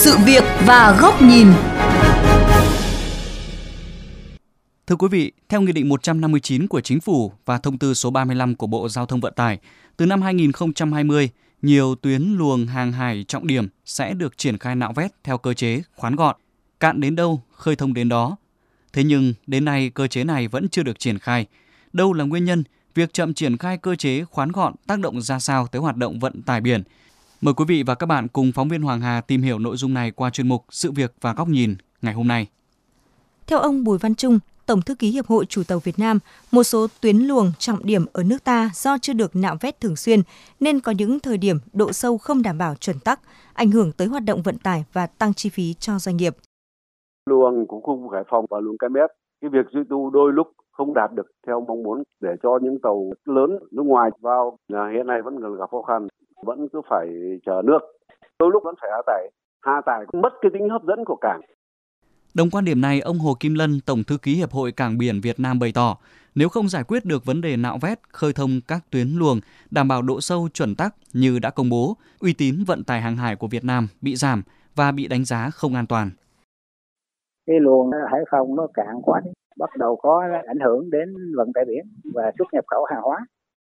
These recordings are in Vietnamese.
sự việc và góc nhìn. Thưa quý vị, theo Nghị định 159 của Chính phủ và Thông tư số 35 của Bộ Giao thông Vận tải, từ năm 2020, nhiều tuyến luồng hàng hải trọng điểm sẽ được triển khai nạo vét theo cơ chế khoán gọn, cạn đến đâu, khơi thông đến đó. Thế nhưng, đến nay cơ chế này vẫn chưa được triển khai. Đâu là nguyên nhân? Việc chậm triển khai cơ chế khoán gọn tác động ra sao tới hoạt động vận tải biển? Mời quý vị và các bạn cùng phóng viên Hoàng Hà tìm hiểu nội dung này qua chuyên mục Sự việc và góc nhìn ngày hôm nay. Theo ông Bùi Văn Trung, Tổng thư ký Hiệp hội Chủ tàu Việt Nam, một số tuyến luồng trọng điểm ở nước ta do chưa được nạo vét thường xuyên nên có những thời điểm độ sâu không đảm bảo chuẩn tắc, ảnh hưởng tới hoạt động vận tải và tăng chi phí cho doanh nghiệp. Luồng của khu Hải Phòng và luồng Cái Mép, cái việc duy tu đôi lúc không đạt được theo mong muốn để cho những tàu lớn nước ngoài vào hiện nay vẫn còn gặp khó khăn vẫn cứ phải chờ nước đôi lúc vẫn phải hạ tải hạ tải cũng mất cái tính hấp dẫn của cảng Đồng quan điểm này, ông Hồ Kim Lân, Tổng thư ký Hiệp hội Cảng biển Việt Nam bày tỏ, nếu không giải quyết được vấn đề nạo vét, khơi thông các tuyến luồng, đảm bảo độ sâu chuẩn tắc như đã công bố, uy tín vận tải hàng hải của Việt Nam bị giảm và bị đánh giá không an toàn. Cái luồng Hải Phòng nó cạn quá, bắt đầu có ảnh hưởng đến vận tải biển và xuất nhập khẩu hàng hóa.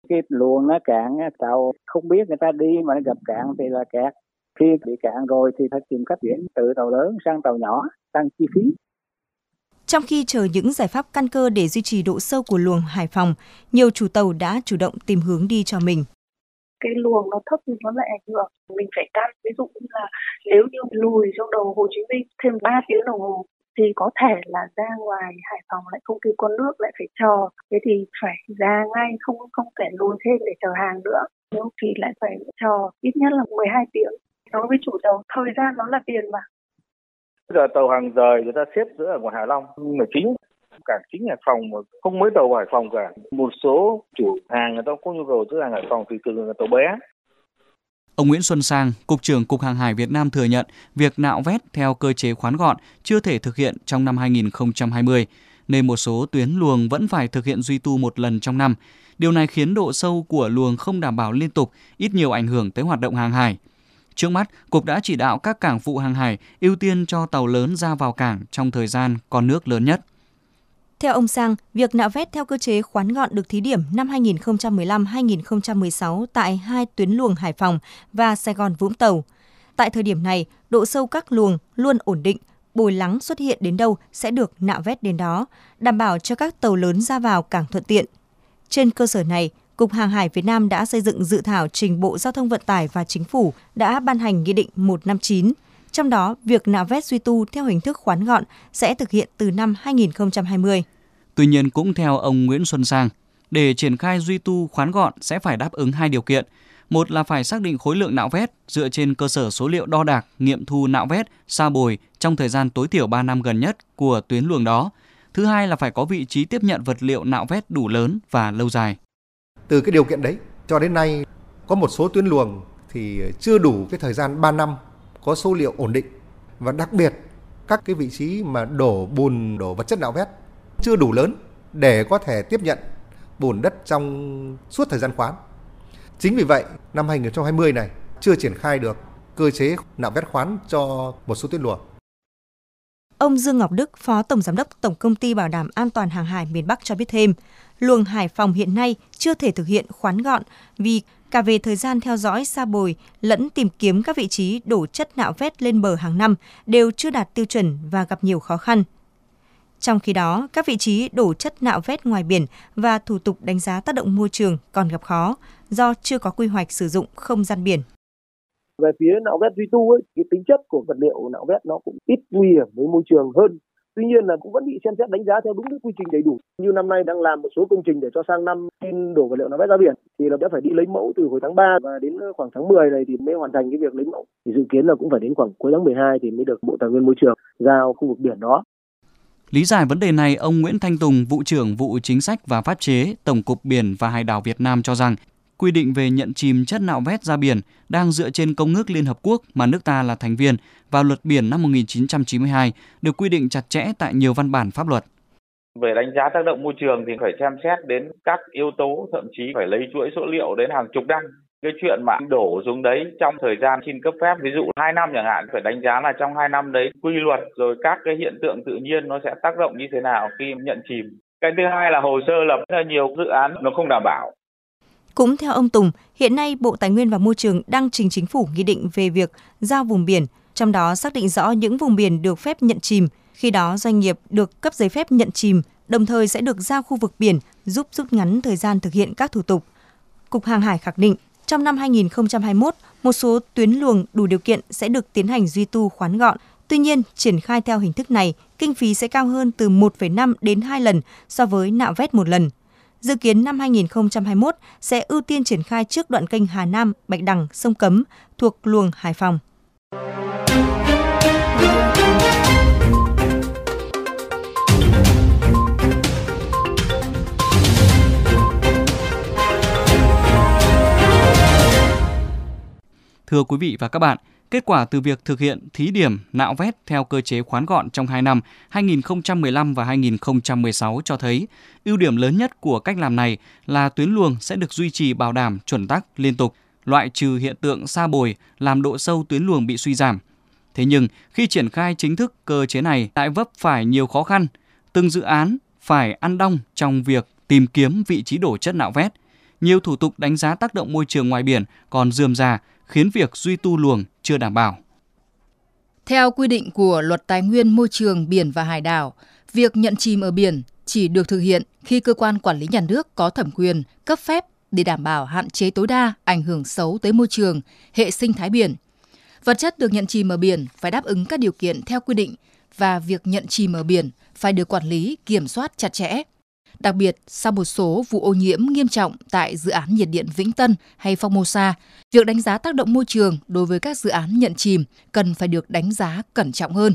Cái luồng nó cạn, tàu không biết người ta đi mà nó gặp cạn thì là kẹt. Khi bị cạn rồi thì phải tìm cách chuyển từ tàu lớn sang tàu nhỏ tăng chi phí. Trong khi chờ những giải pháp căn cơ để duy trì độ sâu của luồng Hải Phòng, nhiều chủ tàu đã chủ động tìm hướng đi cho mình. Cái luồng nó thấp thì nó lại ảnh hưởng. Mình phải căn, ví dụ như là nếu như lùi trong đầu Hồ Chí Minh thêm 3 tiếng đồng hồ thì có thể là ra ngoài Hải Phòng lại không kịp con nước lại phải chờ. Thế thì phải ra ngay, không không thể lùi thêm để chờ hàng nữa. Nếu thì lại phải chờ ít nhất là 12 tiếng. Đối với chủ tàu, thời gian nó là tiền mà Bây giờ tàu hàng rời người ta xếp giữa ở ngoài Hải Long là chính cảng chính Hải Phòng mà không mấy tàu Hải Phòng cả. Một số chủ hàng người ta có nhu cầu giữa hàng Hải Phòng thì thường là tàu bé. Ông Nguyễn Xuân Sang, Cục trưởng Cục Hàng hải Việt Nam thừa nhận việc nạo vét theo cơ chế khoán gọn chưa thể thực hiện trong năm 2020, nên một số tuyến luồng vẫn phải thực hiện duy tu một lần trong năm. Điều này khiến độ sâu của luồng không đảm bảo liên tục, ít nhiều ảnh hưởng tới hoạt động hàng hải. Trước mắt, Cục đã chỉ đạo các cảng vụ hàng hải ưu tiên cho tàu lớn ra vào cảng trong thời gian con nước lớn nhất. Theo ông Sang, việc nạo vét theo cơ chế khoán gọn được thí điểm năm 2015-2016 tại hai tuyến luồng Hải Phòng và Sài Gòn Vũng Tàu. Tại thời điểm này, độ sâu các luồng luôn ổn định, bồi lắng xuất hiện đến đâu sẽ được nạo vét đến đó, đảm bảo cho các tàu lớn ra vào cảng thuận tiện. Trên cơ sở này, Cục Hàng hải Việt Nam đã xây dựng dự thảo trình Bộ Giao thông Vận tải và Chính phủ đã ban hành Nghị định 159. Trong đó, việc nạo vét duy tu theo hình thức khoán gọn sẽ thực hiện từ năm 2020. Tuy nhiên, cũng theo ông Nguyễn Xuân Sang, để triển khai duy tu khoán gọn sẽ phải đáp ứng hai điều kiện. Một là phải xác định khối lượng nạo vét dựa trên cơ sở số liệu đo đạc, nghiệm thu nạo vét, sa bồi trong thời gian tối thiểu 3 năm gần nhất của tuyến luồng đó. Thứ hai là phải có vị trí tiếp nhận vật liệu nạo vét đủ lớn và lâu dài. Từ cái điều kiện đấy cho đến nay có một số tuyến luồng thì chưa đủ cái thời gian 3 năm có số liệu ổn định và đặc biệt các cái vị trí mà đổ bùn đổ vật chất nạo vét chưa đủ lớn để có thể tiếp nhận bùn đất trong suốt thời gian khoán. Chính vì vậy, năm 2020 này chưa triển khai được cơ chế nạo vét khoán cho một số tuyến luồng. Ông Dương Ngọc Đức, Phó Tổng Giám đốc Tổng Công ty Bảo đảm An toàn Hàng hải miền Bắc cho biết thêm, luồng Hải Phòng hiện nay chưa thể thực hiện khoán gọn vì cả về thời gian theo dõi xa bồi lẫn tìm kiếm các vị trí đổ chất nạo vét lên bờ hàng năm đều chưa đạt tiêu chuẩn và gặp nhiều khó khăn. Trong khi đó, các vị trí đổ chất nạo vét ngoài biển và thủ tục đánh giá tác động môi trường còn gặp khó do chưa có quy hoạch sử dụng không gian biển. Về phía nạo vét duy tu ấy, cái tính chất của vật liệu nạo vét nó cũng ít nguy hiểm với môi trường hơn tuy nhiên là cũng vẫn bị xem xét đánh giá theo đúng cái quy trình đầy đủ. Như năm nay đang làm một số công trình để cho sang năm xin đổ vật liệu nạo vét ra biển thì là đã phải đi lấy mẫu từ hồi tháng 3 và đến khoảng tháng 10 này thì mới hoàn thành cái việc lấy mẫu. Thì dự kiến là cũng phải đến khoảng cuối tháng 12 thì mới được bộ tài nguyên môi trường giao khu vực biển đó. Lý giải vấn đề này, ông Nguyễn Thanh Tùng, vụ trưởng vụ chính sách và pháp chế, Tổng cục Biển và Hải đảo Việt Nam cho rằng quy định về nhận chìm chất nạo vét ra biển đang dựa trên công ước Liên Hợp Quốc mà nước ta là thành viên và luật biển năm 1992 được quy định chặt chẽ tại nhiều văn bản pháp luật. Về đánh giá tác động môi trường thì phải xem xét đến các yếu tố, thậm chí phải lấy chuỗi số liệu đến hàng chục năm. Cái chuyện mà đổ xuống đấy trong thời gian xin cấp phép ví dụ 2 năm chẳng hạn phải đánh giá là trong 2 năm đấy quy luật rồi các cái hiện tượng tự nhiên nó sẽ tác động như thế nào khi nhận chìm. Cái thứ hai là hồ sơ lập ra nhiều dự án nó không đảm bảo cũng theo ông Tùng, hiện nay Bộ Tài nguyên và Môi trường đang trình chính phủ nghị định về việc giao vùng biển, trong đó xác định rõ những vùng biển được phép nhận chìm. Khi đó doanh nghiệp được cấp giấy phép nhận chìm, đồng thời sẽ được giao khu vực biển giúp rút ngắn thời gian thực hiện các thủ tục. Cục Hàng hải khẳng định, trong năm 2021, một số tuyến luồng đủ điều kiện sẽ được tiến hành duy tu khoán gọn. Tuy nhiên, triển khai theo hình thức này, kinh phí sẽ cao hơn từ 1,5 đến 2 lần so với nạo vét một lần. Dự kiến năm 2021 sẽ ưu tiên triển khai trước đoạn kênh Hà Nam, Bạch Đằng, sông Cấm thuộc luồng Hải Phòng. Thưa quý vị và các bạn, kết quả từ việc thực hiện thí điểm nạo vét theo cơ chế khoán gọn trong 2 năm 2015 và 2016 cho thấy ưu điểm lớn nhất của cách làm này là tuyến luồng sẽ được duy trì bảo đảm chuẩn tắc liên tục, loại trừ hiện tượng xa bồi làm độ sâu tuyến luồng bị suy giảm. Thế nhưng, khi triển khai chính thức cơ chế này lại vấp phải nhiều khó khăn, từng dự án phải ăn đong trong việc tìm kiếm vị trí đổ chất nạo vét. Nhiều thủ tục đánh giá tác động môi trường ngoài biển còn dườm già khiến việc duy tu luồng chưa đảm bảo. Theo quy định của Luật Tài nguyên Môi trường Biển và Hải đảo, việc nhận chìm ở biển chỉ được thực hiện khi cơ quan quản lý nhà nước có thẩm quyền cấp phép để đảm bảo hạn chế tối đa ảnh hưởng xấu tới môi trường, hệ sinh thái biển. Vật chất được nhận chìm ở biển phải đáp ứng các điều kiện theo quy định và việc nhận chìm ở biển phải được quản lý, kiểm soát chặt chẽ. Đặc biệt, sau một số vụ ô nhiễm nghiêm trọng tại dự án nhiệt điện Vĩnh Tân hay Formosa, việc đánh giá tác động môi trường đối với các dự án nhận chìm cần phải được đánh giá cẩn trọng hơn.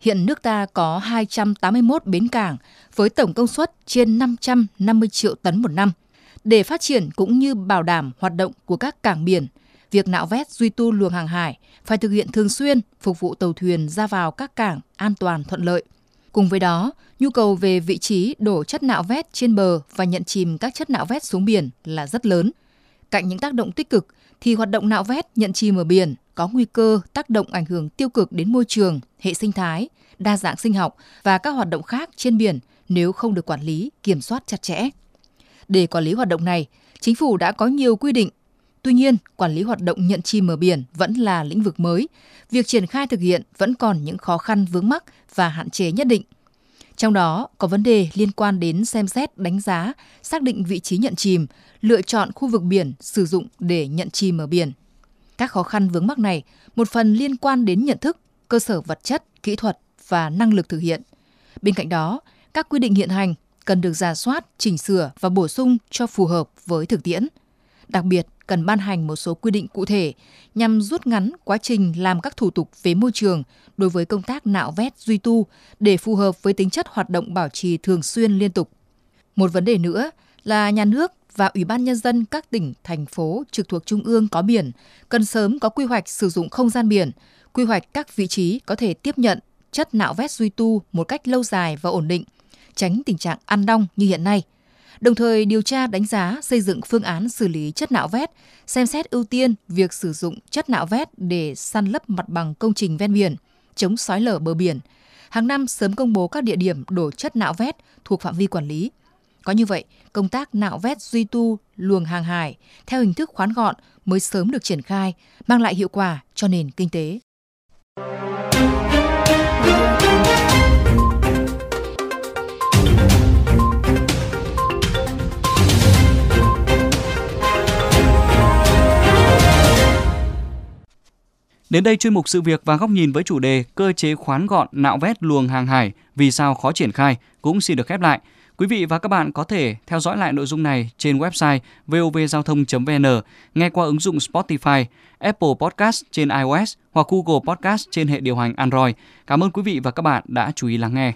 Hiện nước ta có 281 bến cảng với tổng công suất trên 550 triệu tấn một năm. Để phát triển cũng như bảo đảm hoạt động của các cảng biển, việc nạo vét duy tu luồng hàng hải phải thực hiện thường xuyên phục vụ tàu thuyền ra vào các cảng an toàn thuận lợi. Cùng với đó, nhu cầu về vị trí đổ chất nạo vét trên bờ và nhận chìm các chất nạo vét xuống biển là rất lớn. Cạnh những tác động tích cực thì hoạt động nạo vét nhận chìm ở biển có nguy cơ tác động ảnh hưởng tiêu cực đến môi trường, hệ sinh thái, đa dạng sinh học và các hoạt động khác trên biển nếu không được quản lý, kiểm soát chặt chẽ. Để quản lý hoạt động này, chính phủ đã có nhiều quy định. Tuy nhiên, quản lý hoạt động nhận chìm ở biển vẫn là lĩnh vực mới. Việc triển khai thực hiện vẫn còn những khó khăn vướng mắc và hạn chế nhất định. Trong đó có vấn đề liên quan đến xem xét đánh giá, xác định vị trí nhận chìm, lựa chọn khu vực biển sử dụng để nhận chìm ở biển. Các khó khăn vướng mắc này một phần liên quan đến nhận thức, cơ sở vật chất, kỹ thuật và năng lực thực hiện. Bên cạnh đó, các quy định hiện hành cần được giả soát, chỉnh sửa và bổ sung cho phù hợp với thực tiễn. Đặc biệt, cần ban hành một số quy định cụ thể nhằm rút ngắn quá trình làm các thủ tục về môi trường đối với công tác nạo vét duy tu để phù hợp với tính chất hoạt động bảo trì thường xuyên liên tục. Một vấn đề nữa là nhà nước và Ủy ban Nhân dân các tỉnh, thành phố trực thuộc Trung ương có biển cần sớm có quy hoạch sử dụng không gian biển, quy hoạch các vị trí có thể tiếp nhận chất nạo vét duy tu một cách lâu dài và ổn định, tránh tình trạng ăn đong như hiện nay. Đồng thời điều tra đánh giá xây dựng phương án xử lý chất nạo vét, xem xét ưu tiên việc sử dụng chất nạo vét để săn lấp mặt bằng công trình ven biển, chống sói lở bờ biển. Hàng năm sớm công bố các địa điểm đổ chất nạo vét thuộc phạm vi quản lý. Có như vậy, công tác nạo vét duy tu luồng hàng hải theo hình thức khoán gọn mới sớm được triển khai, mang lại hiệu quả cho nền kinh tế. Đến đây chuyên mục sự việc và góc nhìn với chủ đề cơ chế khoán gọn nạo vét luồng hàng hải vì sao khó triển khai cũng xin được khép lại. Quý vị và các bạn có thể theo dõi lại nội dung này trên website vovgiao thông.vn, nghe qua ứng dụng Spotify, Apple Podcast trên iOS hoặc Google Podcast trên hệ điều hành Android. Cảm ơn quý vị và các bạn đã chú ý lắng nghe.